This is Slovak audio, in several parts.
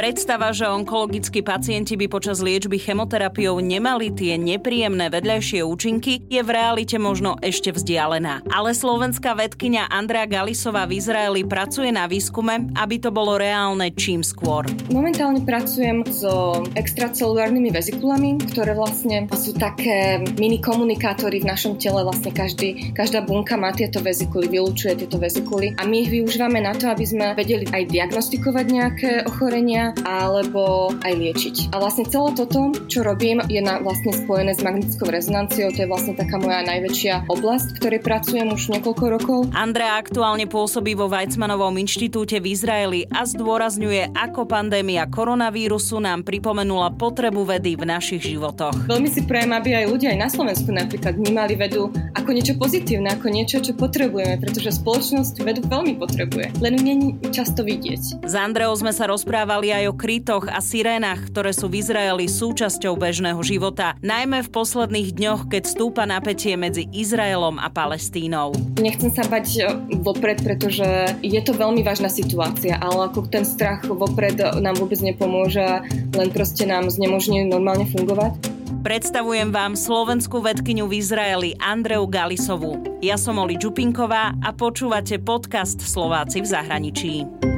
Predstava, že onkologickí pacienti by počas liečby chemoterapiou nemali tie nepríjemné vedľajšie účinky, je v realite možno ešte vzdialená. Ale slovenská vedkynia Andrea Galisová v Izraeli pracuje na výskume, aby to bolo reálne čím skôr. Momentálne pracujem so extracelulárnymi vezikulami, ktoré vlastne sú také mini komunikátory v našom tele. Vlastne každý, každá bunka má tieto vezikuly, vylúčuje tieto vezikuly a my ich využívame na to, aby sme vedeli aj diagnostikovať nejaké ochorenia alebo aj liečiť. A vlastne celé toto, čo robím, je na, vlastne spojené s magnetickou rezonanciou. To je vlastne taká moja najväčšia oblasť, v ktorej pracujem už niekoľko rokov. Andrea aktuálne pôsobí vo Weizmannovom inštitúte v Izraeli a zdôrazňuje, ako pandémia koronavírusu nám pripomenula potrebu vedy v našich životoch. Veľmi si prajem, aby aj ľudia aj na Slovensku napríklad vnímali vedu ako niečo pozitívne, ako niečo, čo potrebujeme, pretože spoločnosť vedu veľmi potrebuje. Len nie často vidieť. S Andreou sme sa rozprávali aj o krytoch a sirénach, ktoré sú v Izraeli súčasťou bežného života, najmä v posledných dňoch, keď stúpa napätie medzi Izraelom a Palestínou. Nechcem sa bať e, vopred, pretože je to veľmi vážna situácia, ale ako ten strach vopred nám vôbec nepomôže, len proste nám znemožní normálne fungovať. Predstavujem vám slovenskú vedkyňu v Izraeli Andreu Galisovú. Ja som Oli Čupinková a počúvate podcast Slováci v zahraničí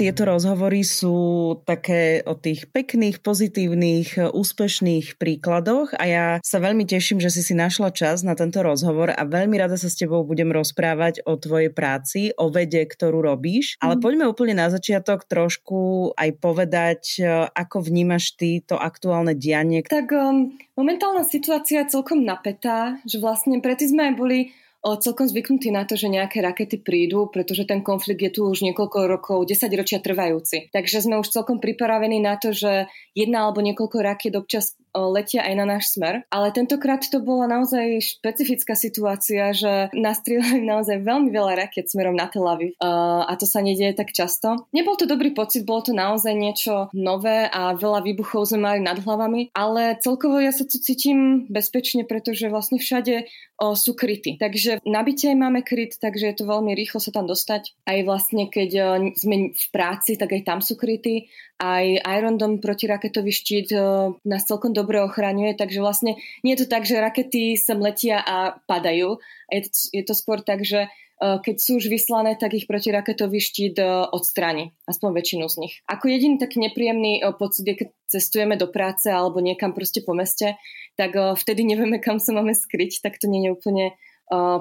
tieto rozhovory sú také o tých pekných, pozitívnych, úspešných príkladoch a ja sa veľmi teším, že si si našla čas na tento rozhovor a veľmi rada sa s tebou budem rozprávať o tvojej práci, o vede, ktorú robíš. Ale mhm. poďme úplne na začiatok trošku aj povedať, ako vnímaš ty to aktuálne dianie. Tak um, momentálna situácia je celkom napätá, že vlastne predtým sme aj boli celkom zvyknutí na to, že nejaké rakety prídu, pretože ten konflikt je tu už niekoľko rokov, 10 ročia trvajúci. Takže sme už celkom pripravení na to, že jedna alebo niekoľko raket občas letia aj na náš smer. Ale tentokrát to bola naozaj špecifická situácia, že nastrieľali naozaj veľmi veľa raket smerom na Tel Aviv a to sa nedieje tak často. Nebol to dobrý pocit, bolo to naozaj niečo nové a veľa výbuchov sme mali nad hlavami, ale celkovo ja sa tu cítim bezpečne, pretože vlastne všade o, sú kryty. Takže na byte máme kryt, takže je to veľmi rýchlo sa tam dostať. Aj vlastne keď o, sme v práci, tak aj tam sú kryty aj Iron Dome protiraketový štít e, nás celkom dobre ochraňuje, takže vlastne nie je to tak, že rakety sem letia a padajú. Je to, je to skôr tak, že e, keď sú už vyslané, tak ich protiraketový štít e, odstráni, aspoň väčšinu z nich. Ako jediný taký nepríjemný pocit je, keď cestujeme do práce alebo niekam proste po meste, tak vtedy nevieme, kam sa máme skryť, tak to nie je úplne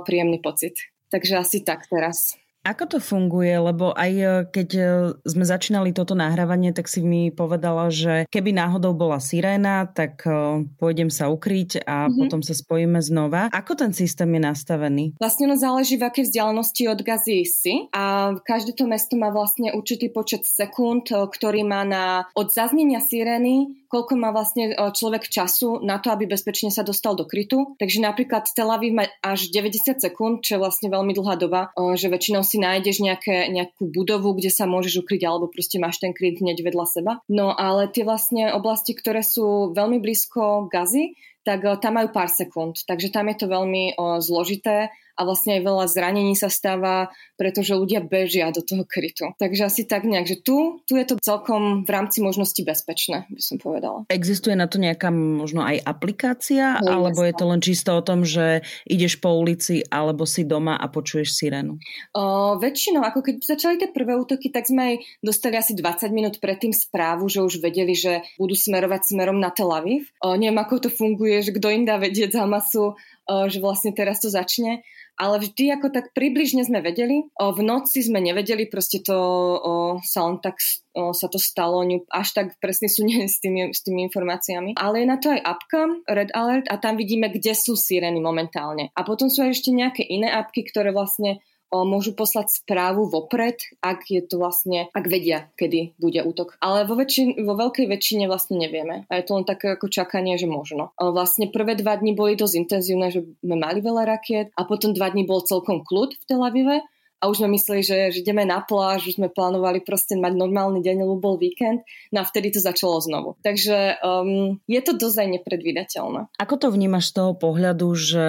príjemný pocit. Takže asi tak teraz. Ako to funguje? Lebo aj e, keď e, sme začínali toto nahrávanie, tak si mi povedala, že keby náhodou bola siréna, tak e, pôjdem sa ukryť a mm-hmm. potom sa spojíme znova. Ako ten systém je nastavený? Vlastne ono záleží, v akej vzdialenosti od gazy si a každé to mesto má vlastne určitý počet sekúnd, ktorý má na od zaznenia sirény koľko má vlastne človek času na to, aby bezpečne sa dostal do krytu. Takže napríklad Tel Aviv má až 90 sekúnd, čo je vlastne veľmi dlhá doba, že väčšinou si nájdeš nejaké, nejakú budovu, kde sa môžeš ukryť, alebo proste máš ten kryt hneď vedľa seba. No ale tie vlastne oblasti, ktoré sú veľmi blízko gazy, tak tam majú pár sekúnd. Takže tam je to veľmi o, zložité a vlastne aj veľa zranení sa stáva, pretože ľudia bežia do toho krytu. Takže asi tak nejak, že tu, tu je to celkom v rámci možnosti bezpečné, by som povedala. Existuje na to nejaká možno aj aplikácia, no, alebo je to len čisto o tom, že ideš po ulici alebo si doma a počuješ sirénu? O, väčšinou, ako keď začali tie prvé útoky, tak sme aj dostali asi 20 minút predtým správu, že už vedeli, že budú smerovať smerom na Tel Aviv. O, neviem, ako to funguje, že kto im dá vedieť za masu, že vlastne teraz to začne ale vždy ako tak približne sme vedeli. O, v noci sme nevedeli, proste to o, sa len tak o, sa to stalo, až tak presne sú nie s tými, s tými informáciami. Ale je na to aj apka Red Alert a tam vidíme, kde sú sireny momentálne. A potom sú aj ešte nejaké iné apky, ktoré vlastne môžu poslať správu vopred, ak je to vlastne, ak vedia, kedy bude útok. Ale vo, väčšin, vo veľkej väčšine vlastne nevieme. A je to len také ako čakanie, že možno. Vlastne prvé dva dni boli dosť intenzívne, že sme mali veľa rakiet a potom dva dni bol celkom kľud v Tel Avive a už sme mysleli, že, že ideme na pláž, už sme plánovali proste mať normálny deň, lebo bol víkend, no a vtedy to začalo znovu. Takže um, je to dosť aj nepredvídateľné. Ako to vnímaš z toho pohľadu, že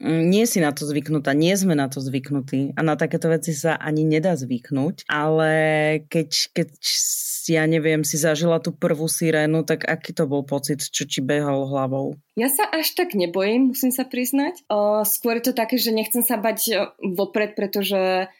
mm, nie si na to zvyknutá, nie sme na to zvyknutí a na takéto veci sa ani nedá zvyknúť, ale keď, keď ja neviem, si zažila tú prvú sirénu, tak aký to bol pocit, čo ti behol hlavou? Ja sa až tak nebojím, musím sa priznať. Uh, skôr je to také, že nechcem sa bať vopred, pretože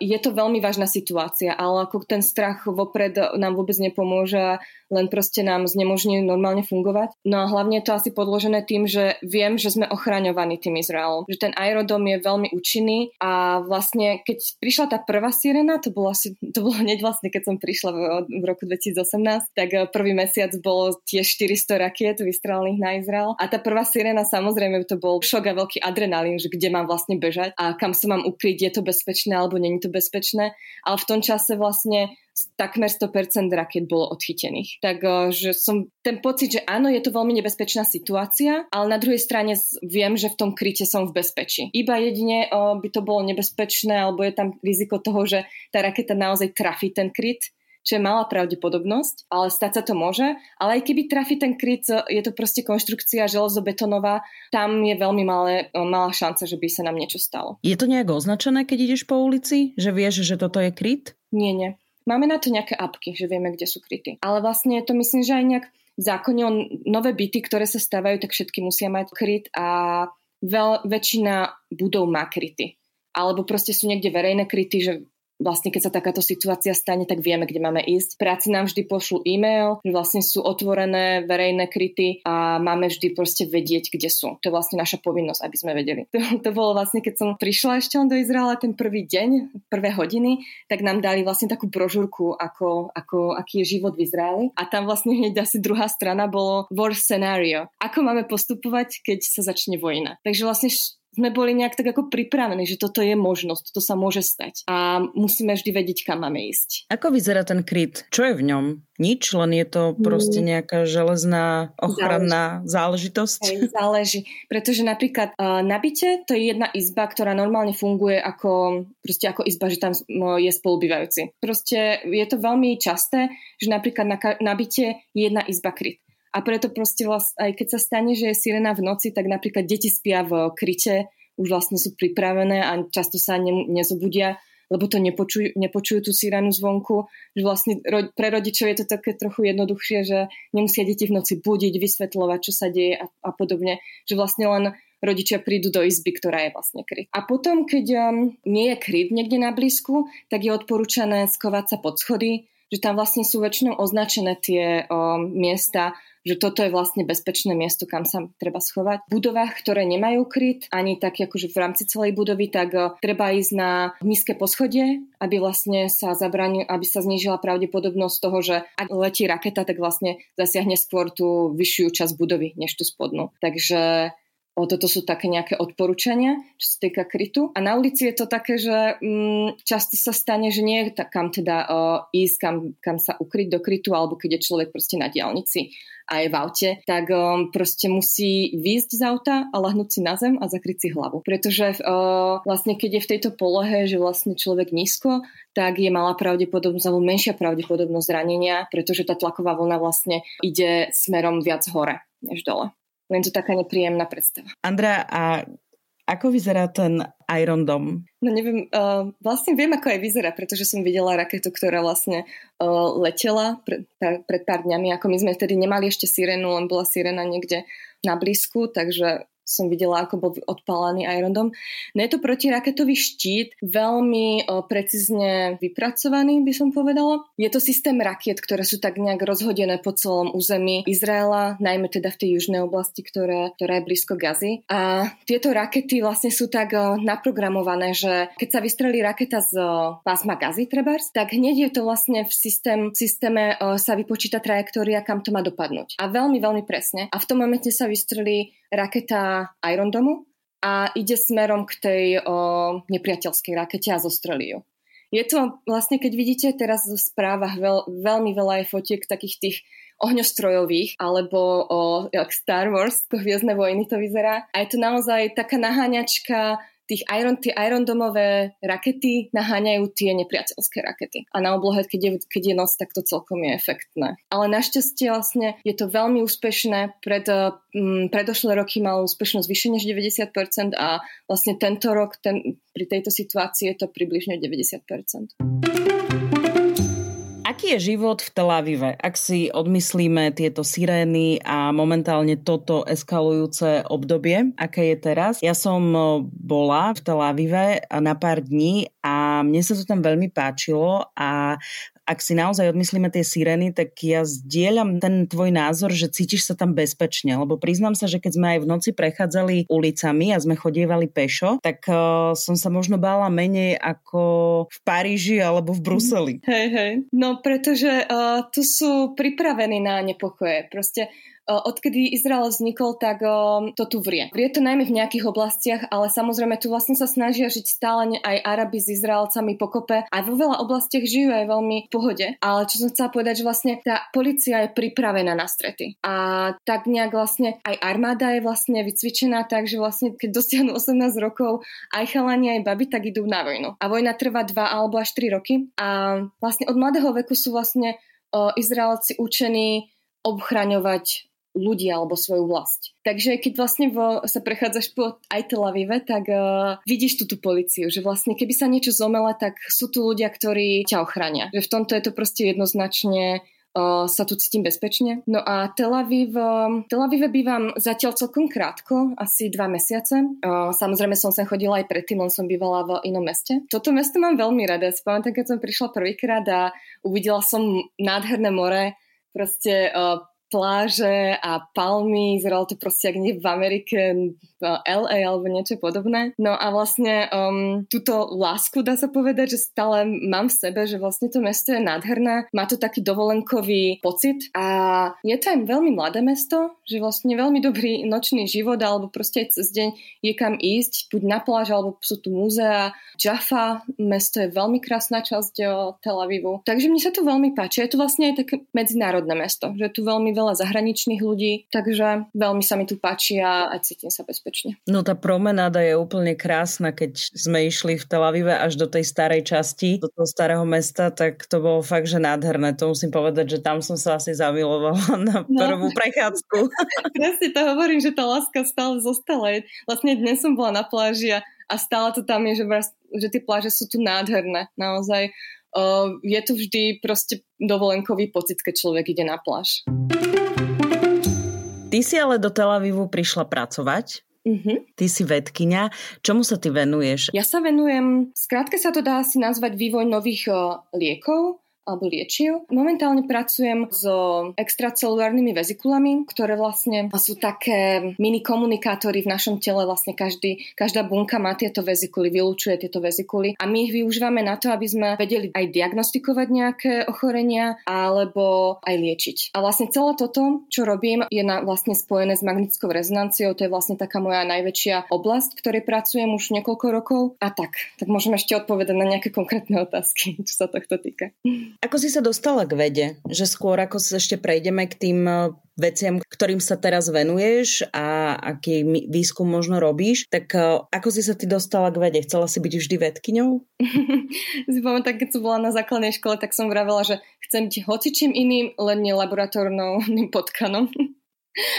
je to veľmi vážna situácia, ale ako ten strach vopred nám vôbec nepomôže len proste nám znemožní normálne fungovať. No a hlavne je to asi podložené tým, že viem, že sme ochraňovaní tým Izraelom. Že ten aerodom je veľmi účinný a vlastne keď prišla tá prvá sirena, to bolo asi, to bolo hneď vlastne, keď som prišla v, v roku 2018, tak eh, prvý mesiac bolo tie 400 rakiet vystrelených na Izrael. A tá prvá sirena samozrejme to bol šok a veľký adrenalín, že kde mám vlastne bežať a kam sa mám ukryť, je to bezpečné alebo není to bezpečné. Ale v tom čase vlastne takmer 100% raket bolo odchytených. Takže som ten pocit, že áno, je to veľmi nebezpečná situácia, ale na druhej strane viem, že v tom kryte som v bezpečí. Iba jedine by to bolo nebezpečné, alebo je tam riziko toho, že tá raketa naozaj trafí ten kryt, čo je malá pravdepodobnosť, ale stať sa to môže. Ale aj keby trafí ten kryt, je to proste konštrukcia železobetonová, tam je veľmi malé, malá šanca, že by sa nám niečo stalo. Je to nejak označené, keď ideš po ulici, že vieš, že toto je kryt? Nie, nie. Máme na to nejaké apky, že vieme, kde sú kryty. Ale vlastne to myslím, že aj nejak v zákone o nové byty, ktoré sa stávajú, tak všetky musia mať kryt a veľ, väčšina budov má kryty. Alebo proste sú niekde verejné kryty, že vlastne keď sa takáto situácia stane, tak vieme, kde máme ísť. Práci nám vždy pošlu e-mail, že vlastne sú otvorené verejné kryty a máme vždy proste vedieť, kde sú. To je vlastne naša povinnosť, aby sme vedeli. To, to bolo vlastne, keď som prišla ešte do Izraela ten prvý deň, prvé hodiny, tak nám dali vlastne takú brožúrku, ako, ako, aký je život v Izraeli. A tam vlastne hneď asi druhá strana bolo war scenario. Ako máme postupovať, keď sa začne vojna. Takže vlastne sme boli nejak tak ako pripravení, že toto je možnosť, toto sa môže stať a musíme vždy vedieť, kam máme ísť. Ako vyzerá ten kryt? Čo je v ňom? Nič, len je to proste mm. nejaká železná ochranná záleží. záležitosť? Hej, záleží, pretože napríklad uh, na byte to je jedna izba, ktorá normálne funguje ako, proste ako izba, že tam je spolubývajúci. Proste je to veľmi časté, že napríklad na, na byte je jedna izba kryt. A preto proste vlast, aj keď sa stane, že je sirena v noci, tak napríklad deti spia v kryte, už vlastne sú pripravené a často sa ne, nezobudia, lebo to nepočujú, nepočujú tú sirenu zvonku. Že vlastne ro, pre rodičov je to také trochu jednoduchšie, že nemusia deti v noci budiť, vysvetľovať, čo sa deje a, a podobne. Že vlastne len rodičia prídu do izby, ktorá je vlastne kryt. A potom, keď um, nie je kryt niekde na blízku, tak je odporúčané skovať sa pod schody, že tam vlastne sú väčšinou označené tie um, miesta, že toto je vlastne bezpečné miesto, kam sa treba schovať. V budovách, ktoré nemajú kryt, ani tak akože v rámci celej budovy, tak uh, treba ísť na nízke poschodie, aby vlastne sa zabranil, aby sa znížila pravdepodobnosť toho, že ak letí raketa, tak vlastne zasiahne skôr tú vyššiu časť budovy, než tú spodnú. Takže O, toto sú také nejaké odporúčania, čo sa týka krytu. A na ulici je to také, že mm, často sa stane, že nie je kam teda o, ísť, kam, kam sa ukryť do krytu, alebo keď je človek proste na diálnici a je v aute, tak o, proste musí výjsť z auta a lahnúť si na zem a zakryť si hlavu. Pretože o, vlastne keď je v tejto polohe, že vlastne človek nízko, tak je malá pravdepodobnosť alebo menšia pravdepodobnosť zranenia, pretože tá tlaková vlna vlastne ide smerom viac hore než dole. Len to taká nepríjemná predstava. Andrea, a ako vyzerá ten Iron Dome? No neviem, uh, vlastne viem, ako aj vyzerá, pretože som videla raketu, ktorá vlastne uh, letela pred, pred pár dňami, ako my sme vtedy nemali ešte sirénu, len bola sirena niekde na blízku, takže som videla, ako bol odpálený Iron Dome. No je to protiraketový štít, veľmi o, precízne vypracovaný, by som povedala. Je to systém rakiet, ktoré sú tak nejak rozhodené po celom území Izraela, najmä teda v tej južnej oblasti, ktoré, ktorá je blízko Gazy. A tieto rakety vlastne sú tak o, naprogramované, že keď sa vystrelí raketa z o, pásma Gazy, trebárs, tak hneď je to vlastne v systém, systéme o, sa vypočíta trajektória, kam to má dopadnúť. A veľmi, veľmi presne. A v tom momente sa vystrelí raketa Iron Domu a ide smerom k tej o, nepriateľskej rakete a zostrelí ju. Je to vlastne, keď vidíte teraz zo správach, veľ, veľmi veľa je fotiek takých tých ohňostrojových, alebo o, jak Star Wars, to Hviezdne vojny to vyzerá. A je to naozaj taká naháňačka tých Iron, tie Iron domové rakety naháňajú tie nepriateľské rakety. A na oblohe, keď je, keď je noc, tak to celkom je efektné. Ale našťastie vlastne je to veľmi úspešné. Pred, um, predošlé roky mal úspešnosť vyššie než 90% a vlastne tento rok ten, pri tejto situácii je to približne 90%. Aký je život v Tel Avive, ak si odmyslíme tieto sirény a momentálne toto eskalujúce obdobie, aké je teraz? Ja som bola v Tel Avive na pár dní a mne sa to tam veľmi páčilo a ak si naozaj odmyslíme tie sirény, tak ja zdieľam ten tvoj názor, že cítiš sa tam bezpečne, lebo priznám sa, že keď sme aj v noci prechádzali ulicami a sme chodievali pešo, tak uh, som sa možno bála menej ako v Paríži alebo v Bruseli. Hej, hej. No pretože uh, tu sú pripravení na nepokoje. Proste odkedy Izrael vznikol, tak to tu vrie. Vrie to najmä v nejakých oblastiach, ale samozrejme tu vlastne sa snažia žiť stále aj Arabi s Izraelcami pokope. Aj vo veľa oblastiach žijú aj veľmi v pohode. Ale čo som chcela povedať, že vlastne tá policia je pripravená na strety. A tak nejak vlastne aj armáda je vlastne vycvičená tak, že vlastne keď dosiahnu 18 rokov aj chalani aj baby, tak idú na vojnu. A vojna trvá 2 alebo až 3 roky. A vlastne od mladého veku sú vlastne Izraelci učení obchraňovať ľudí alebo svoju vlast. Takže keď vlastne vo, sa prechádzaš po aj Tel Avive, tak uh, vidíš tú, tú policiu, že vlastne keby sa niečo zomele, tak sú tu ľudia, ktorí ťa ochránia. Že v tomto je to proste jednoznačne uh, sa tu cítim bezpečne. No a Tel Aviv, uh, Tel Avive bývam zatiaľ celkom krátko, asi dva mesiace. Uh, samozrejme som sem chodila aj predtým, len som bývala v inom meste. Toto mesto mám veľmi rada. Spomínam, keď som prišla prvýkrát a uvidela som nádherné more, proste uh, pláže a palmy, zralo to proste ak nie v Amerike, LA alebo niečo podobné. No a vlastne um, túto lásku dá sa povedať, že stále mám v sebe, že vlastne to mesto je nádherné, má to taký dovolenkový pocit a je to aj veľmi mladé mesto, že vlastne veľmi dobrý nočný život alebo proste cez deň je kam ísť, buď na pláž alebo sú tu múzea. Jaffa, mesto je veľmi krásna časť o Tel Avivu. Takže mne sa to veľmi páči. Je to vlastne aj také medzinárodné mesto, že je tu veľmi veľa zahraničných ľudí, takže veľmi sa mi tu páči a, a cítim sa bezpečne. No tá promenáda je úplne krásna, keď sme išli v Tel Avive až do tej starej časti, do toho starého mesta, tak to bolo fakt, že nádherné. To musím povedať, že tam som sa asi zamilovala na no. prvú no. prechádzku. Presne to hovorím, že tá láska stále zostala. Vlastne dnes som bola na pláži a, a stále to tam je, že, že tie pláže sú tu nádherné. Naozaj uh, je tu vždy proste dovolenkový pocit, keď človek ide na pláž. Ty si ale do Tel Avivu prišla pracovať. Mm-hmm. Ty si vedkynia. Čomu sa ty venuješ? Ja sa venujem, skrátke sa to dá asi nazvať vývoj nových uh, liekov alebo liečiv. Momentálne pracujem so extracelulárnymi vezikulami, ktoré vlastne sú také mini komunikátory v našom tele. Vlastne každý, každá bunka má tieto vezikuly, vylúčuje tieto vezikuly a my ich využívame na to, aby sme vedeli aj diagnostikovať nejaké ochorenia alebo aj liečiť. A vlastne celé toto, čo robím, je na, vlastne spojené s magnetickou rezonanciou. To je vlastne taká moja najväčšia oblasť, v ktorej pracujem už niekoľko rokov. A tak, tak môžeme ešte odpovedať na nejaké konkrétne otázky, čo sa tohto týka. Ako si sa dostala k vede? Že skôr ako sa ešte prejdeme k tým e, veciam, ktorým sa teraz venuješ a aký výskum možno robíš, tak e, ako si sa ty dostala k vede? Chcela si byť vždy vedkyňou? si pamätám, keď som bola na základnej škole, tak som vravela, že chcem byť hocičím iným, len nie laboratórnym potkanom.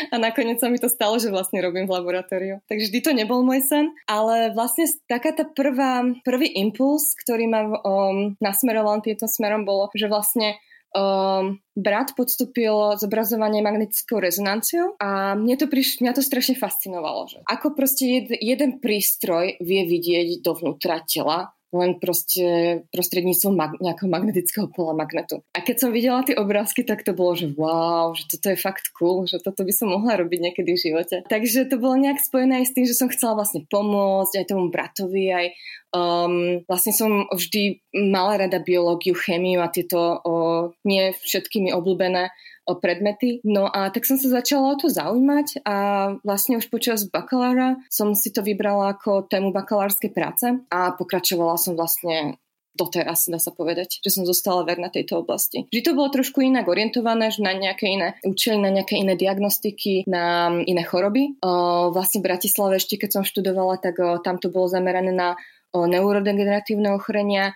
A nakoniec sa mi to stalo, že vlastne robím v laboratóriu. Takže vždy to nebol môj sen, ale vlastne taká tá prvá, prvý impuls, ktorý ma um, nasmeroval týmto smerom, bolo, že vlastne um, brat podstúpil zobrazovanie magnetickou rezonanciou a mne to, priš- mňa to strašne fascinovalo. Že ako proste jed, jeden prístroj vie vidieť dovnútra tela len proste prostredníctvom mag- nejakého magnetického pola magnetu. A keď som videla tie obrázky, tak to bolo, že wow, že toto je fakt cool, že toto by som mohla robiť niekedy v živote. Takže to bolo nejak spojené aj s tým, že som chcela vlastne pomôcť aj tomu bratovi, aj um, vlastne som vždy mala rada biológiu, chemiu a tieto uh, nie všetkými obľúbené predmety. No a tak som sa začala o to zaujímať a vlastne už počas bakalára som si to vybrala ako tému bakalárskej práce a pokračovala som vlastne doteraz, dá sa povedať, že som zostala verná tejto oblasti. Vždy to bolo trošku inak orientované, že na nejaké iné učili, na nejaké iné diagnostiky, na iné choroby. O, vlastne v Bratislave ešte, keď som študovala, tak o, tam to bolo zamerané na o, neurodegeneratívne ochorenia,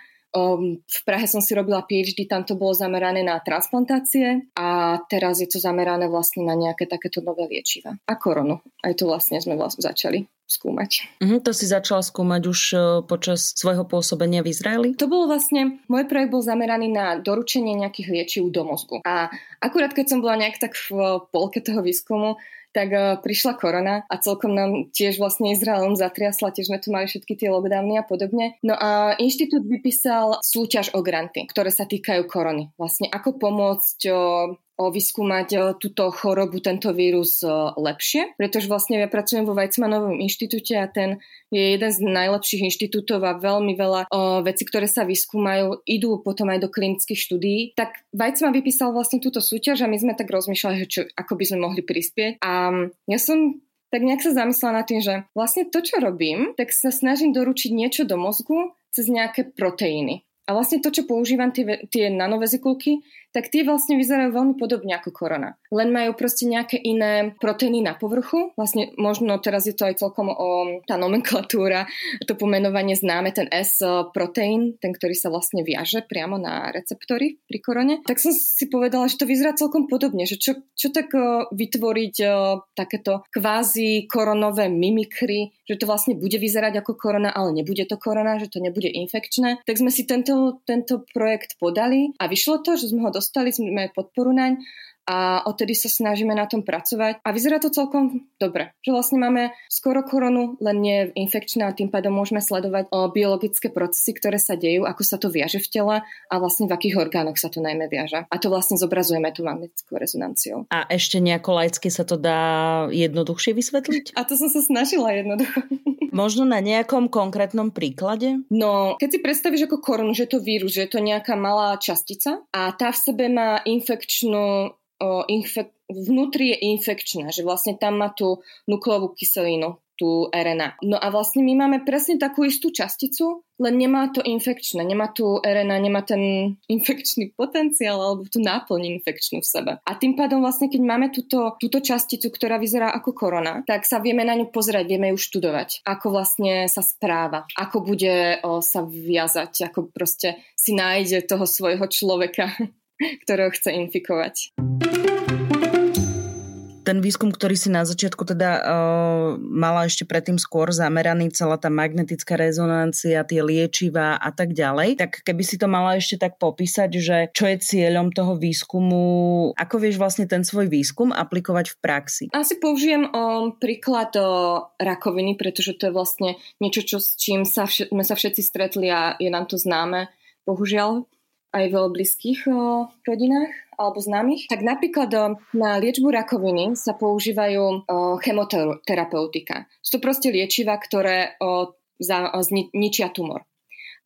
v Prahe som si robila PhD, tam to bolo zamerané na transplantácie a teraz je to zamerané vlastne na nejaké takéto nové liečiva. A koronu. Aj to vlastne sme vlastne začali skúmať. Uh-huh, to si začala skúmať už e, počas svojho pôsobenia v Izraeli? To bol vlastne, môj projekt bol zameraný na doručenie nejakých liečiv do mozgu. A akurát keď som bola nejak tak v polke toho výskumu, tak uh, prišla korona a celkom nám tiež vlastne Izraelom zatriasla, tiež sme tu mali všetky tie lockdowny a podobne. No a inštitút vypísal súťaž o granty, ktoré sa týkajú korony. Vlastne ako pomôcť uh, vyskúmať túto chorobu, tento vírus lepšie, pretože vlastne ja pracujem vo Weizmannovom inštitúte a ten je jeden z najlepších inštitútov a veľmi veľa vecí, ktoré sa vyskúmajú, idú potom aj do klinických štúdií. Tak Weizmann vypísal vlastne túto súťaž a my sme tak rozmýšľali, čo, ako by sme mohli prispieť. A ja som tak nejak sa zamyslela nad tým, že vlastne to, čo robím, tak sa snažím doručiť niečo do mozgu cez nejaké proteíny. A vlastne to, čo používam, tie, tie nanovezikulky, tak tie vlastne vyzerajú veľmi podobne ako korona. Len majú proste nejaké iné proteíny na povrchu. Vlastne možno teraz je to aj celkom o tá nomenklatúra, to pomenovanie známe, ten S proteín, ten, ktorý sa vlastne viaže priamo na receptory pri korone. Tak som si povedala, že to vyzerá celkom podobne, že čo, čo tak vytvoriť takéto kvázi koronové mimikry, že to vlastne bude vyzerať ako korona, ale nebude to korona, že to nebude infekčné. Tak sme si tento tento projekt podali a vyšlo to, že sme ho dostali, sme podporu naň a odtedy sa snažíme na tom pracovať a vyzerá to celkom dobre. Že vlastne máme skoro koronu, len nie infekčné a tým pádom môžeme sledovať o biologické procesy, ktoré sa dejú, ako sa to viaže v tele a vlastne v akých orgánoch sa to najmä viaže. A to vlastne zobrazujeme tú magnetickou rezonanciou. A ešte nejako laicky sa to dá jednoduchšie vysvetliť? A to som sa snažila jednoducho. Možno na nejakom konkrétnom príklade? No, keď si predstavíš ako korunu, že to vírus, že je to nejaká malá častica a tá v sebe má infekčnú infek- vnútri je infekčná, že vlastne tam má tú nukleovú kyselinu, tú RNA. No a vlastne my máme presne takú istú časticu, len nemá to infekčné, nemá tu RNA, nemá ten infekčný potenciál alebo tú náplň infekčnú v sebe. A tým pádom vlastne, keď máme túto, túto časticu, ktorá vyzerá ako korona, tak sa vieme na ňu pozerať, vieme ju študovať, ako vlastne sa správa, ako bude o, sa viazať, ako proste si nájde toho svojho človeka ktorého chce infikovať. Ten výskum, ktorý si na začiatku teda uh, mala ešte predtým skôr zameraný, celá tá magnetická rezonancia, tie liečivá a tak ďalej, tak keby si to mala ešte tak popísať, že čo je cieľom toho výskumu, ako vieš vlastne ten svoj výskum aplikovať v praxi? Asi použijem um, príklad o rakoviny, pretože to je vlastne niečo, čo, s čím sa vš- sme sa všetci stretli a je nám to známe, bohužiaľ aj v blízkych rodinách alebo známych. Tak napríklad na liečbu rakoviny sa používajú chemoterapeutika. Sú to proste liečiva, ktoré zničia tumor.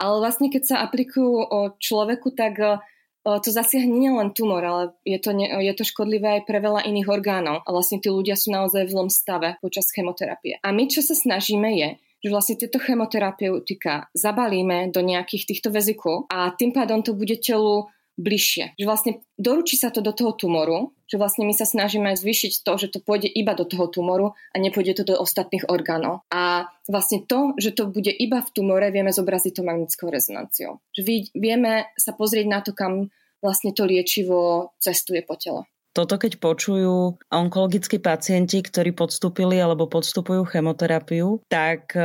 Ale vlastne keď sa aplikujú človeku, tak to zasiahne nielen tumor, ale je to, ne, je to škodlivé aj pre veľa iných orgánov. A vlastne tí ľudia sú naozaj v zlom stave počas chemoterapie. A my, čo sa snažíme, je, že vlastne tieto chemoterapeutika zabalíme do nejakých týchto vezikov a tým pádom to bude telu bližšie. Že vlastne doručí sa to do toho tumoru, že vlastne my sa snažíme zvýšiť to, že to pôjde iba do toho tumoru a nepôjde to do ostatných orgánov. A vlastne to, že to bude iba v tumore, vieme zobraziť to magnetickou rezonanciou. Že vieme sa pozrieť na to, kam vlastne to liečivo cestuje po tele. Toto keď počujú onkologickí pacienti, ktorí podstúpili alebo podstupujú chemoterapiu, tak e,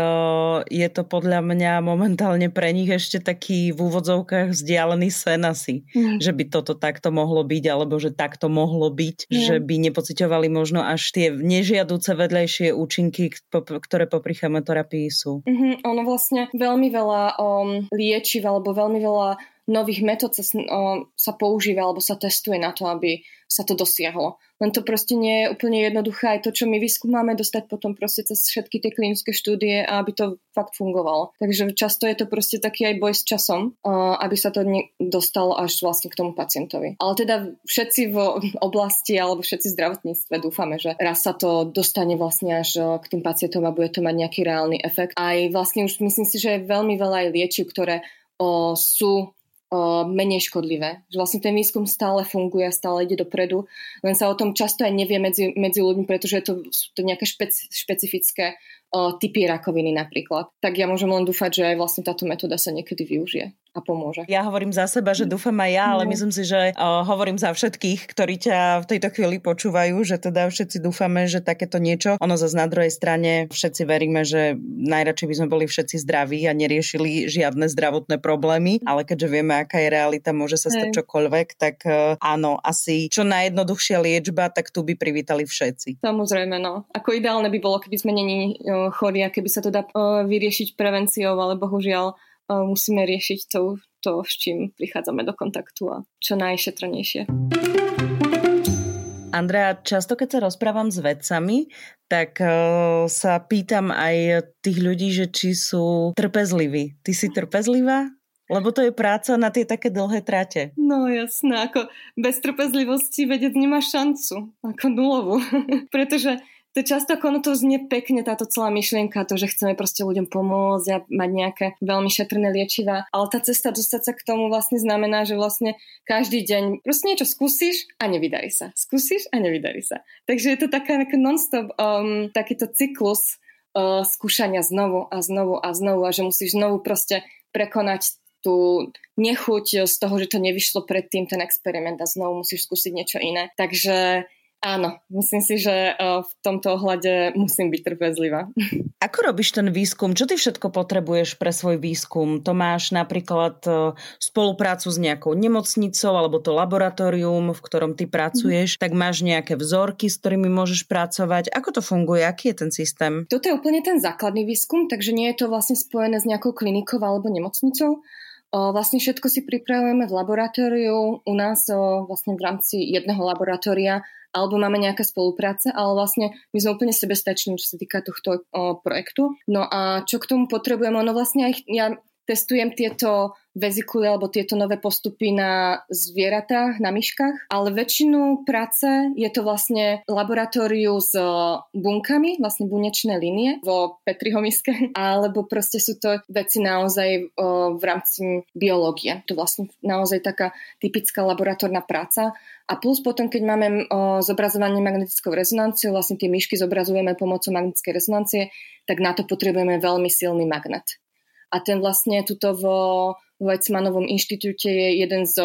je to podľa mňa momentálne pre nich ešte taký v úvodzovkách vzdialený sen asi, mm. že by toto takto mohlo byť, alebo že takto mohlo byť, mm. že by nepociťovali možno až tie nežiaduce vedľajšie účinky, ktoré popri chemoterapii sú. Mm-hmm, ono vlastne veľmi veľa um, liečiv alebo veľmi veľa nových metód sa, um, sa používa alebo sa testuje na to, aby sa to dosiahlo. Len to proste nie je úplne jednoduché aj to, čo my vyskúmame, dostať potom proste cez všetky tie klinické štúdie aby to fakt fungovalo. Takže často je to proste taký aj boj s časom, aby sa to dostalo až vlastne k tomu pacientovi. Ale teda všetci v oblasti alebo všetci v zdravotníctve dúfame, že raz sa to dostane vlastne až k tým pacientom a bude to mať nejaký reálny efekt. Aj vlastne už myslím si, že je veľmi veľa aj liečiv, ktoré sú menej škodlivé. Že vlastne ten výskum stále funguje, stále ide dopredu, len sa o tom často aj nevie medzi, medzi ľuďmi, pretože je to, sú to nejaké špeci, špecifické typy rakoviny napríklad. Tak ja môžem len dúfať, že aj vlastne táto metóda sa niekedy využije a pomôže. Ja hovorím za seba, že dúfam aj ja, ale no. myslím si, že uh, hovorím za všetkých, ktorí ťa v tejto chvíli počúvajú, že teda všetci dúfame, že takéto niečo. Ono zase na druhej strane všetci veríme, že najradšej by sme boli všetci zdraví a neriešili žiadne zdravotné problémy, ale keďže vieme, aká je realita, môže sa stať čokoľvek, tak uh, áno, asi čo najjednoduchšia liečba, tak tu by privítali všetci. Samozrejme, no. Ako ideálne by bolo, keby sme není uh, chorí a keby sa to dá uh, vyriešiť prevenciou, ale bohužiaľ musíme riešiť to, to, s čím prichádzame do kontaktu a čo najšetrnejšie. Andrea, často keď sa rozprávam s vedcami, tak uh, sa pýtam aj tých ľudí, že či sú trpezliví. Ty si trpezlivá? Lebo to je práca na tie také dlhé trate. No jasné, ako bez trpezlivosti vedec nemá šancu, ako nulovú. Pretože to často ono to znie pekne, táto celá myšlienka, to, že chceme proste ľuďom pomôcť a mať nejaké veľmi šetrné liečiva, ale tá cesta dostať sa k tomu vlastne znamená, že vlastne každý deň proste niečo skúsiš a nevydarí sa. Skúsiš a nevydarí sa. Takže je to taká non-stop um, takýto cyklus uh, skúšania znovu a znovu a znovu a že musíš znovu proste prekonať tú nechuť z toho, že to nevyšlo predtým ten experiment a znovu musíš skúsiť niečo iné. Takže Áno, myslím si, že v tomto ohľade musím byť trpezlivá. Ako robíš ten výskum? Čo ty všetko potrebuješ pre svoj výskum? To máš napríklad spoluprácu s nejakou nemocnicou alebo to laboratórium, v ktorom ty pracuješ, mm. tak máš nejaké vzorky, s ktorými môžeš pracovať. Ako to funguje? Aký je ten systém? Toto je úplne ten základný výskum, takže nie je to vlastne spojené s nejakou klinikou alebo nemocnicou. Vlastne všetko si pripravujeme v laboratóriu u nás vlastne v rámci jedného laboratória alebo máme nejaké spolupráce, ale vlastne my sme úplne sebestační, čo sa týka tohto o, projektu. No a čo k tomu potrebujeme? No vlastne aj ja testujem tieto vezikuly alebo tieto nové postupy na zvieratách, na myškách, ale väčšinu práce je to vlastne laboratóriu s bunkami, vlastne bunečné linie vo Petrihomiske, alebo proste sú to veci naozaj v rámci biológie. To vlastne naozaj taká typická laboratórna práca. A plus potom, keď máme zobrazovanie magnetickou rezonanciou, vlastne tie myšky zobrazujeme pomocou magnetickej rezonancie, tak na to potrebujeme veľmi silný magnet a ten vlastne tuto vo Weizmannovom inštitúte je jeden z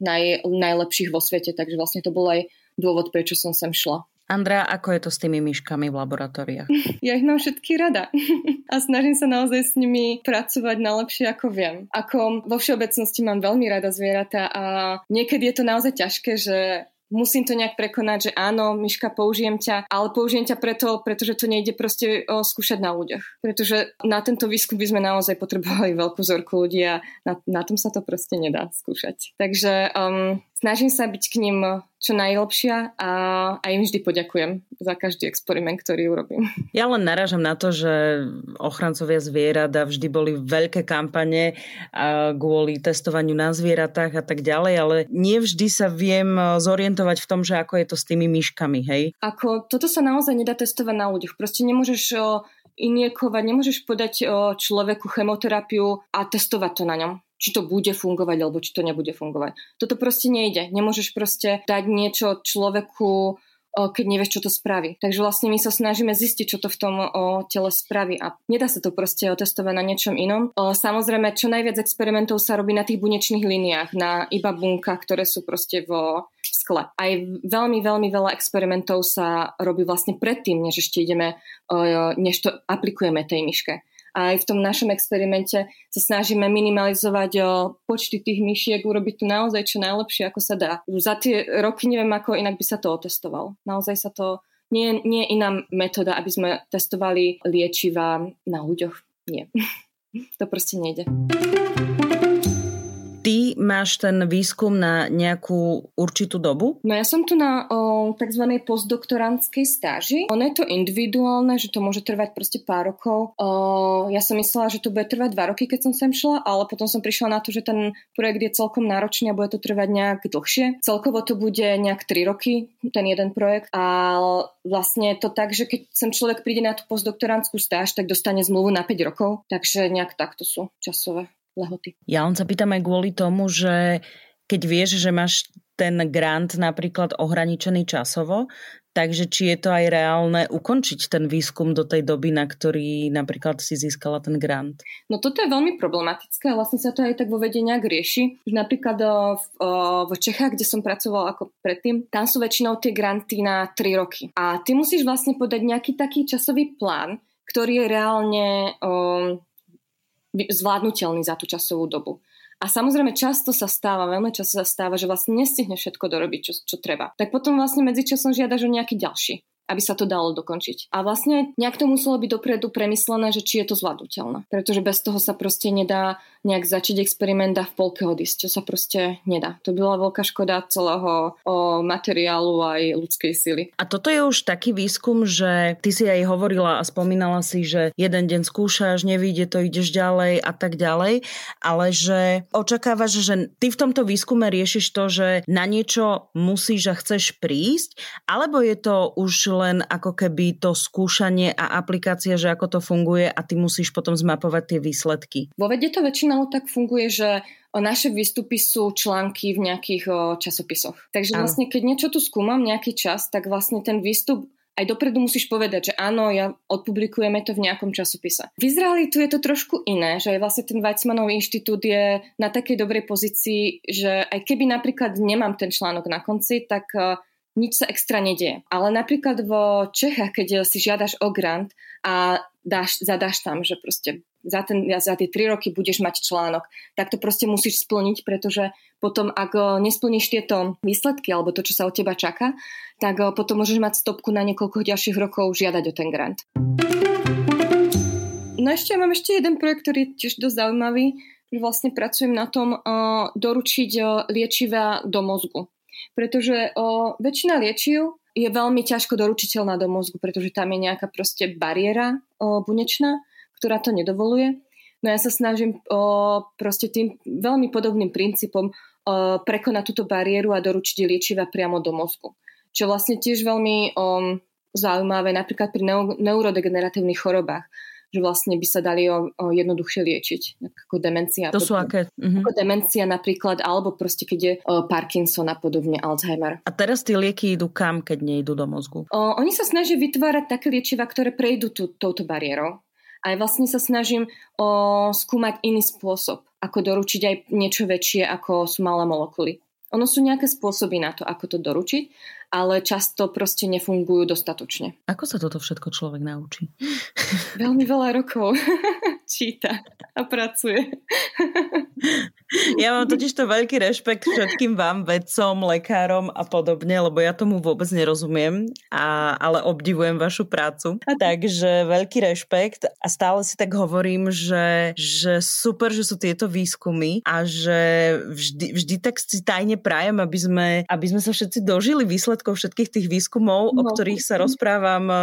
naj, najlepších vo svete, takže vlastne to bol aj dôvod, prečo som sem šla. Andrea, ako je to s tými myškami v laboratóriách? Ja ich mám všetky rada a snažím sa naozaj s nimi pracovať najlepšie ako viem. Ako vo všeobecnosti mám veľmi rada zvieratá a niekedy je to naozaj ťažké, že musím to nejak prekonať, že áno, Myška, použijem ťa, ale použijem ťa preto, pretože to nejde proste o, skúšať na ľuďoch. Pretože na tento výskum by sme naozaj potrebovali veľkú zorku ľudí a na, na tom sa to proste nedá skúšať. Takže um, snažím sa byť k ním čo najlepšia a, a im vždy poďakujem za každý experiment, ktorý urobím. Ja len narážam na to, že ochrancovia zvierat a vždy boli veľké kampane kvôli testovaniu na zvieratách a tak ďalej, ale nie vždy sa viem zorientovať v tom, že ako je to s tými myškami, hej? Ako, toto sa naozaj nedá testovať na ľuďoch. Proste nemôžeš iniekovať, nemôžeš podať človeku chemoterapiu a testovať to na ňom či to bude fungovať alebo či to nebude fungovať. Toto proste nejde. Nemôžeš proste dať niečo človeku, keď nevieš, čo to spraví. Takže vlastne my sa snažíme zistiť, čo to v tom o, tele spraví a nedá sa to proste otestovať na niečom inom. O, samozrejme, čo najviac experimentov sa robí na tých bunečných liniách, na iba bunkách, ktoré sú proste vo skle. Aj veľmi, veľmi veľa experimentov sa robí vlastne predtým, než ešte ideme, o, než to aplikujeme tej myške. Aj v tom našom experimente sa snažíme minimalizovať o počty tých myšiek, urobiť to naozaj čo najlepšie, ako sa dá. Za tie roky neviem, ako inak by sa to otestovalo. Naozaj sa to nie, nie je iná metóda, aby sme testovali liečiva na ľuďoch. Nie. to proste nejde. Ty máš ten výskum na nejakú určitú dobu? No ja som tu na o, tzv. postdoktorantskej stáži. Ono je to individuálne, že to môže trvať proste pár rokov. O, ja som myslela, že to bude trvať dva roky, keď som sem šla, ale potom som prišla na to, že ten projekt je celkom náročný a bude to trvať nejak dlhšie. Celkovo to bude nejak 3 roky, ten jeden projekt. A vlastne to tak, že keď sem človek príde na tú postdoktorantskú stáž, tak dostane zmluvu na 5 rokov. Takže nejak takto sú časové lehoty. Ja on sa pýtam aj kvôli tomu, že keď vieš, že máš ten grant napríklad ohraničený časovo, takže či je to aj reálne ukončiť ten výskum do tej doby, na ktorý napríklad si získala ten grant? No toto je veľmi problematické a vlastne sa to aj tak vo vede nejak rieši. Napríklad v, v Čechách, kde som pracovala ako predtým, tam sú väčšinou tie granty na 3 roky. A ty musíš vlastne podať nejaký taký časový plán, ktorý je reálne um, zvládnutelný za tú časovú dobu. A samozrejme často sa stáva, veľmi často sa stáva, že vlastne nestihne všetko dorobiť, čo, čo treba. Tak potom vlastne medzičasom žiadaš o nejaký ďalší aby sa to dalo dokončiť. A vlastne nejak to muselo byť dopredu premyslené, že či je to zvládnutelné. Pretože bez toho sa proste nedá nejak začať experiment a v polke odísť, čo sa proste nedá. To bola veľká škoda celého o, materiálu aj ľudskej sily. A toto je už taký výskum, že ty si aj hovorila a spomínala si, že jeden deň skúšaš, nevíde to, ideš ďalej a tak ďalej, ale že očakávaš, že ty v tomto výskume riešiš to, že na niečo musíš a chceš prísť, alebo je to už len ako keby to skúšanie a aplikácia, že ako to funguje a ty musíš potom zmapovať tie výsledky? Vo vede to väčšinou tak funguje, že naše výstupy sú články v nejakých časopisoch. Takže vlastne, keď niečo tu skúmam nejaký čas, tak vlastne ten výstup aj dopredu musíš povedať, že áno, ja odpublikujeme to v nejakom časopise. V Izraeli tu je to trošku iné, že vlastne ten Weizmannov inštitút je na takej dobrej pozícii, že aj keby napríklad nemám ten článok na konci, tak nič sa extra nedieje. Ale napríklad vo Čechách, keď si žiadaš o grant a dáš, zadáš tam, že proste za, ten, za tie tri roky budeš mať článok, tak to proste musíš splniť, pretože potom, ak nesplníš tieto výsledky alebo to, čo sa od teba čaká, tak potom môžeš mať stopku na niekoľko ďalších rokov žiadať o ten grant. No ešte mám ešte jeden projekt, ktorý je tiež dosť zaujímavý, vlastne pracujem na tom uh, doručiť uh, liečiva do mozgu pretože o, väčšina liečiv je veľmi ťažko doručiteľná do mozgu, pretože tam je nejaká proste bariéra o, bunečná, ktorá to nedovoluje. No ja sa snažím o, proste tým veľmi podobným princípom o, prekonať túto bariéru a doručiť liečiva priamo do mozgu. Čo vlastne tiež veľmi o, zaujímavé napríklad pri neurodegeneratívnych chorobách že vlastne by sa dali o, o jednoduchšie liečiť, ako demencia. To sú aké? Uh-huh. Ako demencia napríklad, alebo proste keď je o, Parkinson a podobne, Alzheimer. A teraz tie lieky idú kam, keď nejdú do mozgu? O, oni sa snažia vytvárať také liečiva, ktoré prejdú tú, touto bariérou. A vlastne sa snažím o, skúmať iný spôsob, ako doručiť aj niečo väčšie, ako sú malé molekuly. Ono sú nejaké spôsoby na to, ako to doručiť, ale často proste nefungujú dostatočne. Ako sa toto všetko človek naučí? Veľmi veľa rokov číta a pracuje. Ja mám totiž to veľký rešpekt všetkým vám, vedcom, lekárom a podobne, lebo ja tomu vôbec nerozumiem, a, ale obdivujem vašu prácu. Takže veľký rešpekt a stále si tak hovorím, že, že super, že sú tieto výskumy a že vždy, vždy tak si tajne prajem, aby sme, aby sme sa všetci dožili výsledkov všetkých tých výskumov, no. o ktorých sa rozprávam e,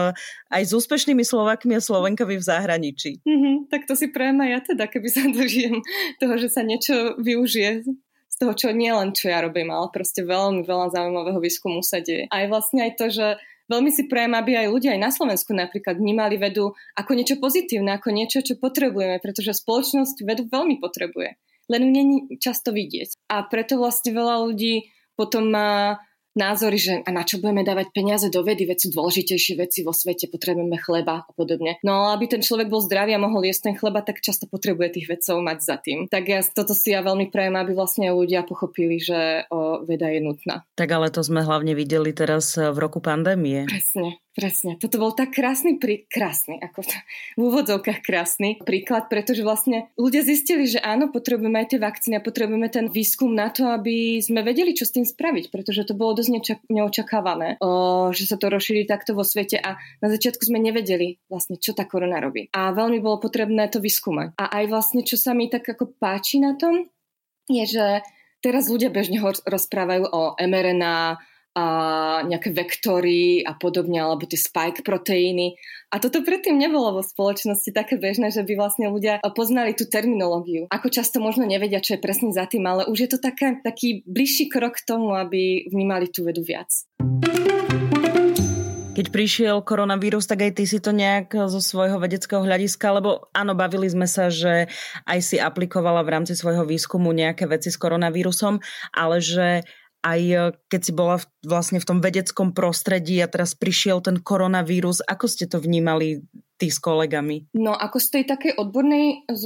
aj s úspešnými Slovakmi a Slovenkami v zahraničí. Mm-hmm, tak to si prajem aj ja teda, keby sa dožijem toho, že sa niečo využije z toho, čo nie len čo ja robím, ale proste veľmi veľa zaujímavého výskumu sa deje. Aj vlastne aj to, že veľmi si prajem, aby aj ľudia aj na Slovensku napríklad vnímali vedu ako niečo pozitívne, ako niečo, čo potrebujeme, pretože spoločnosť vedu veľmi potrebuje. Len ju není často vidieť. A preto vlastne veľa ľudí potom má názory, že a na čo budeme dávať peniaze do vedy, veď sú dôležitejšie veci vo svete, potrebujeme chleba a podobne. No ale aby ten človek bol zdravý a mohol jesť ten chleba, tak často potrebuje tých vedcov mať za tým. Tak ja toto si ja veľmi prajem, aby vlastne ľudia pochopili, že o, veda je nutná. Tak ale to sme hlavne videli teraz v roku pandémie. Presne. Presne, toto bol tak krásny, prí... krásny, ako v úvodzovkách krásny príklad, pretože vlastne ľudia zistili, že áno, potrebujeme aj tie vakcíny a potrebujeme ten výskum na to, aby sme vedeli, čo s tým spraviť, pretože to bolo dosť nečak- neočakávané, o, že sa to rozšíri takto vo svete a na začiatku sme nevedeli vlastne, čo tá korona robí. A veľmi bolo potrebné to vyskúmať. A aj vlastne, čo sa mi tak ako páči na tom, je, že teraz ľudia bežne rozprávajú o mRNA, a nejaké vektory a podobne, alebo tie spike proteíny. A toto predtým nebolo vo spoločnosti také bežné, že by vlastne ľudia poznali tú terminológiu. Ako často možno nevedia, čo je presne za tým, ale už je to také, taký bližší krok k tomu, aby vnímali tú vedu viac. Keď prišiel koronavírus, tak aj ty si to nejak zo svojho vedeckého hľadiska, lebo áno, bavili sme sa, že aj si aplikovala v rámci svojho výskumu nejaké veci s koronavírusom, ale že aj e, keď si bola vlastne v tom vedeckom prostredí a teraz prišiel ten koronavírus, ako ste to vnímali ty s kolegami? No ako z tej takej odbornej, z,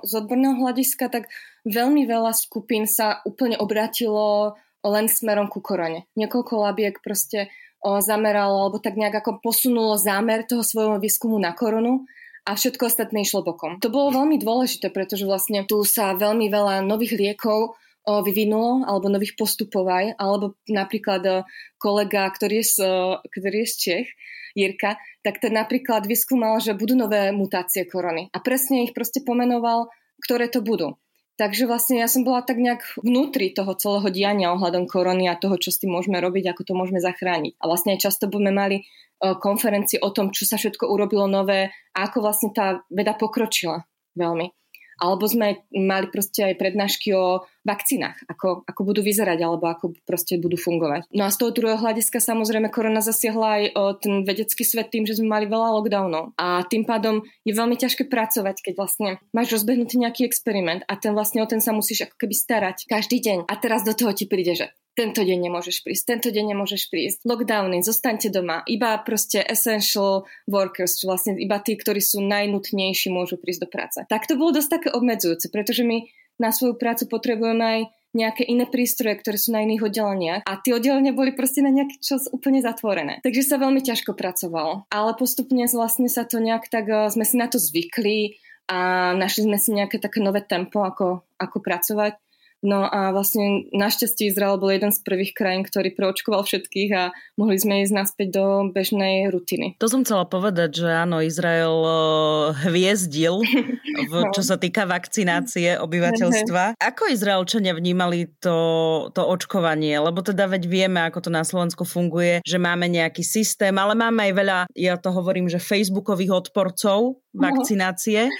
z odborného hľadiska, tak veľmi veľa skupín sa úplne obratilo len smerom ku korone. Niekoľko labiek proste o, zameralo, alebo tak nejak ako posunulo zámer toho svojho výskumu na koronu a všetko ostatné išlo bokom. To bolo veľmi dôležité, pretože vlastne tu sa veľmi veľa nových liekov vyvinulo, alebo nových postupov aj, alebo napríklad e, kolega, ktorý je z, e, ktorý je z Čech, Jirka, tak ten napríklad vyskúmal, že budú nové mutácie korony. A presne ich proste pomenoval, ktoré to budú. Takže vlastne ja som bola tak nejak vnútri toho celého diania ohľadom korony a toho, čo s tým môžeme robiť, ako to môžeme zachrániť. A vlastne aj často budeme mali e, konferencie o tom, čo sa všetko urobilo nové a ako vlastne tá veda pokročila veľmi. Alebo sme mali proste aj prednášky o vakcínach, ako, ako budú vyzerať alebo ako proste budú fungovať. No a z toho druhého hľadiska samozrejme korona zasiahla aj ten vedecký svet tým, že sme mali veľa lockdownov. A tým pádom je veľmi ťažké pracovať, keď vlastne máš rozbehnutý nejaký experiment a ten vlastne o ten sa musíš ako keby starať každý deň. A teraz do toho ti príde, že tento deň nemôžeš prísť, tento deň nemôžeš prísť, lockdowny, zostaňte doma, iba proste essential workers, čo vlastne iba tí, ktorí sú najnutnejší, môžu prísť do práce. Tak to bolo dosť také obmedzujúce, pretože my na svoju prácu potrebujeme aj nejaké iné prístroje, ktoré sú na iných oddeleniach a tie oddelenia boli proste na nejaký čas úplne zatvorené. Takže sa veľmi ťažko pracovalo. Ale postupne vlastne sa to nejak tak, eh, sme si na to zvykli a našli sme si nejaké také nové tempo, ako, ako pracovať. No a vlastne našťastie Izrael bol jeden z prvých krajín, ktorý preočkoval všetkých a mohli sme ísť naspäť do bežnej rutiny. To som chcela povedať, že áno, Izrael eh, hviezdil, v, no. čo sa týka vakcinácie obyvateľstva. Ako Izraelčania vnímali to, to očkovanie? Lebo teda veď vieme, ako to na Slovensku funguje, že máme nejaký systém, ale máme aj veľa, ja to hovorím, že facebookových odporcov vakcinácie.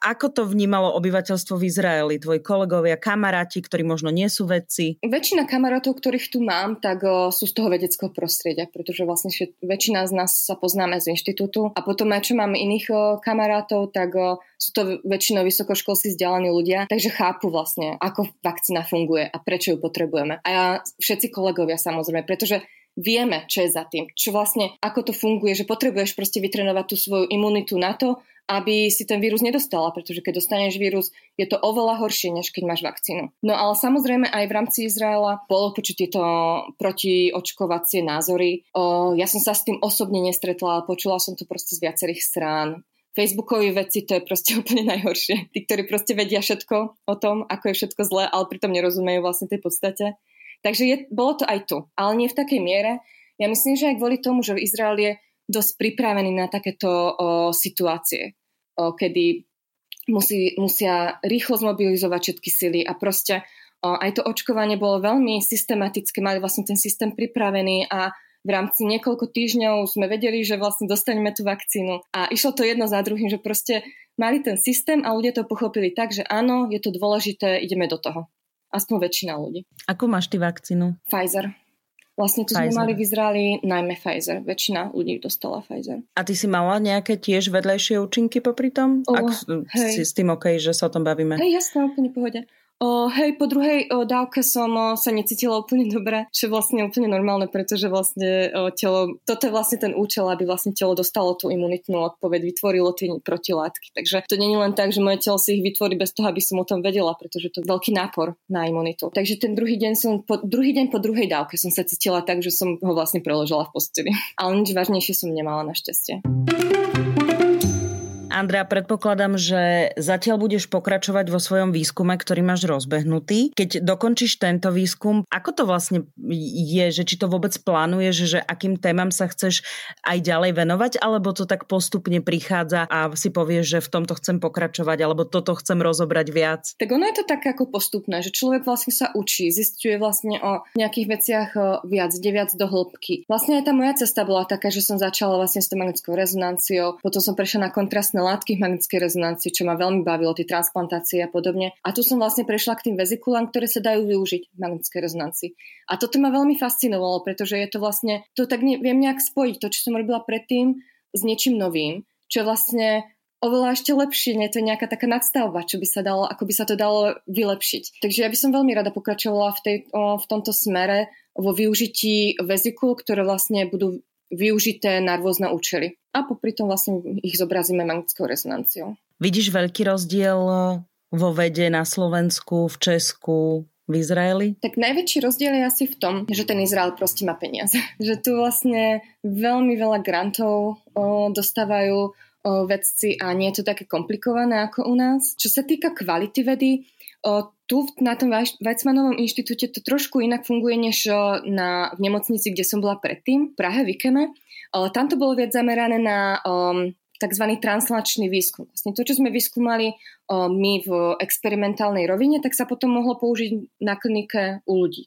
Ako to vnímalo obyvateľstvo v Izraeli? Tvoji kolegovia, kamaráti, ktorí možno nie sú vedci? Väčšina kamarátov, ktorých tu mám, tak o, sú z toho vedeckého prostredia, pretože vlastne väčšina z nás sa poznáme z inštitútu. A potom aj čo mám iných o, kamarátov, tak o, sú to väčšinou vysokoškolsky vzdelení ľudia, takže chápu vlastne, ako vakcína funguje a prečo ju potrebujeme. A ja, všetci kolegovia samozrejme, pretože vieme, čo je za tým, čo vlastne, ako to funguje, že potrebuješ proste vytrenovať tú svoju imunitu na to, aby si ten vírus nedostala, pretože keď dostaneš vírus, je to oveľa horšie, než keď máš vakcínu. No ale samozrejme aj v rámci Izraela bolo počuť tieto protiočkovacie názory. O, ja som sa s tým osobne nestretla, ale počula som to proste z viacerých strán. Facebookoví veci, to je proste úplne najhoršie. Tí, ktorí proste vedia všetko o tom, ako je všetko zlé, ale pritom nerozumejú vlastne tej podstate. Takže je, bolo to aj tu, ale nie v takej miere. Ja myslím, že aj kvôli tomu, že Izrael je dosť pripravený na takéto o, situácie kedy musí, musia rýchlo zmobilizovať všetky sily a proste aj to očkovanie bolo veľmi systematické, mali vlastne ten systém pripravený a v rámci niekoľko týždňov sme vedeli, že vlastne dostaneme tú vakcínu. A išlo to jedno za druhým, že proste mali ten systém a ľudia to pochopili tak, že áno, je to dôležité, ideme do toho. Aspoň väčšina ľudí. Ako máš ty vakcínu? Pfizer. Vlastne tu Pfizer. sme mali v Izraeli najmä Pfizer. Väčšina ľudí dostala Pfizer. A ty si mala nejaké tiež vedlejšie účinky popri tom? Oh, Ak hej. si s tým OK, že sa o tom bavíme? Hej, jasné, úplne pohode. Hej, po druhej o, dávke som o, sa necítila úplne dobre, čo je vlastne úplne normálne, pretože vlastne o, telo, toto je vlastne ten účel, aby vlastne telo dostalo tú imunitnú odpoveď, vytvorilo tie protilátky. Takže to je len tak, že moje telo si ich vytvorí bez toho, aby som o tom vedela, pretože to je veľký nápor na imunitu. Takže ten druhý deň som, po, druhý deň po druhej dávke som sa cítila tak, že som ho vlastne preložila v posteli. Ale nič vážnejšie som nemala našťastie. Andrea, predpokladám, že zatiaľ budeš pokračovať vo svojom výskume, ktorý máš rozbehnutý. Keď dokončíš tento výskum, ako to vlastne je, že či to vôbec plánuješ, že akým témam sa chceš aj ďalej venovať, alebo to tak postupne prichádza a si povieš, že v tomto chcem pokračovať, alebo toto chcem rozobrať viac? Tak ono je to tak ako postupné, že človek vlastne sa učí, zistuje vlastne o nejakých veciach viac, ide viac do hĺbky. Vlastne aj tá moja cesta bola taká, že som začala vlastne s magnetickou rezonanciou, potom som prešla na kontrastné látky v magnetickej rezonancii, čo ma veľmi bavilo, tie transplantácie a podobne. A tu som vlastne prešla k tým vezikulám, ktoré sa dajú využiť v magnetickej rezonancii. A toto ma veľmi fascinovalo, pretože je to vlastne, to tak ne, viem nejak spojiť, to, čo som robila predtým, s niečím novým, čo vlastne oveľa ešte lepšie, nie to je nejaká taká nadstavba, čo by sa dalo, ako by sa to dalo vylepšiť. Takže ja by som veľmi rada pokračovala v, tej, v tomto smere vo využití vezikul, ktoré vlastne budú využité na rôzne účely. A popri tom vlastne ich zobrazíme magnetickou rezonanciou. Vidíš veľký rozdiel vo vede na Slovensku, v Česku, v Izraeli? Tak najväčší rozdiel je asi v tom, že ten Izrael proste má peniaze. že tu vlastne veľmi veľa grantov o, dostávajú o, vedci a nie je to také komplikované ako u nás. Čo sa týka kvality vedy, o, tu na tom Weizmannovom inštitúte to trošku inak funguje než na, v nemocnici, kde som bola predtým, v Prahe, v Ikeme. O, tam to bolo viac zamerané na o, tzv. translačný výskum. Vlastne to, čo sme vyskúmali o, my v experimentálnej rovine, tak sa potom mohlo použiť na klinike u ľudí.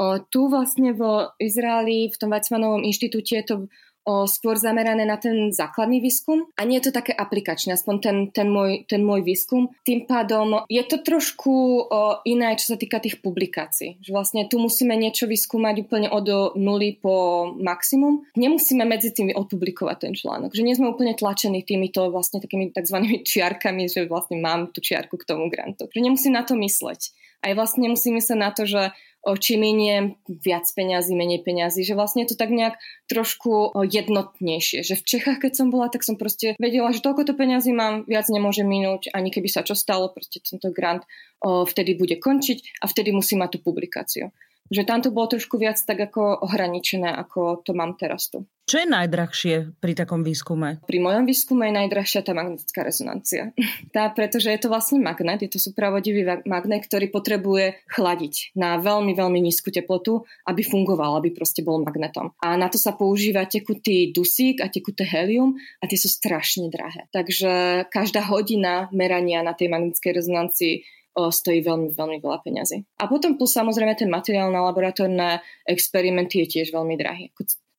O, tu vlastne v Izraeli, v tom Weizmannovom inštitúte je to o, skôr zamerané na ten základný výskum a nie je to také aplikačné, aspoň ten, ten, môj, ten môj výskum. Tým pádom je to trošku o, iné, čo sa týka tých publikácií. Že vlastne tu musíme niečo vyskúmať úplne od nuly po maximum. Nemusíme medzi tým odpublikovať ten článok. Že nie sme úplne tlačení týmito vlastne takými tzv. čiarkami, že vlastne mám tú čiarku k tomu grantu. Že nemusím na to mysleť. Aj vlastne musíme sa na to, že či miniem viac peňazí, menej peňazí, že vlastne je to tak nejak trošku jednotnejšie. Že v Čechách, keď som bola, tak som proste vedela, že toľko to peňazí mám, viac nemôžem minúť, ani keby sa čo stalo, proste tento grant vtedy bude končiť a vtedy musím mať tú publikáciu. Že tam to bolo trošku viac tak ako ohraničené, ako to mám teraz tu. Čo je najdrahšie pri takom výskume? Pri mojom výskume je najdrahšia tá magnetická rezonancia. Tá, pretože je to vlastne magnet, je to supravodivý magnet, ktorý potrebuje chladiť na veľmi, veľmi nízku teplotu, aby fungoval, aby proste bol magnetom. A na to sa používa tekutý dusík a tekuté helium a tie sú strašne drahé. Takže každá hodina merania na tej magnetickej rezonancii stojí veľmi, veľmi veľa peňazí. A potom plus samozrejme ten materiál na laboratórne experimenty je tiež veľmi drahý.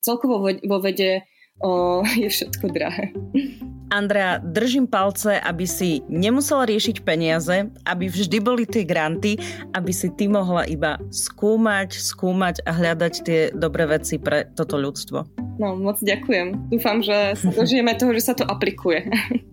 Celkovo vo vede o, je všetko drahé. Andrea, držím palce, aby si nemusela riešiť peniaze, aby vždy boli tie granty, aby si ty mohla iba skúmať, skúmať a hľadať tie dobré veci pre toto ľudstvo. No, moc ďakujem. Dúfam, že sa dožijeme toho, že sa to aplikuje.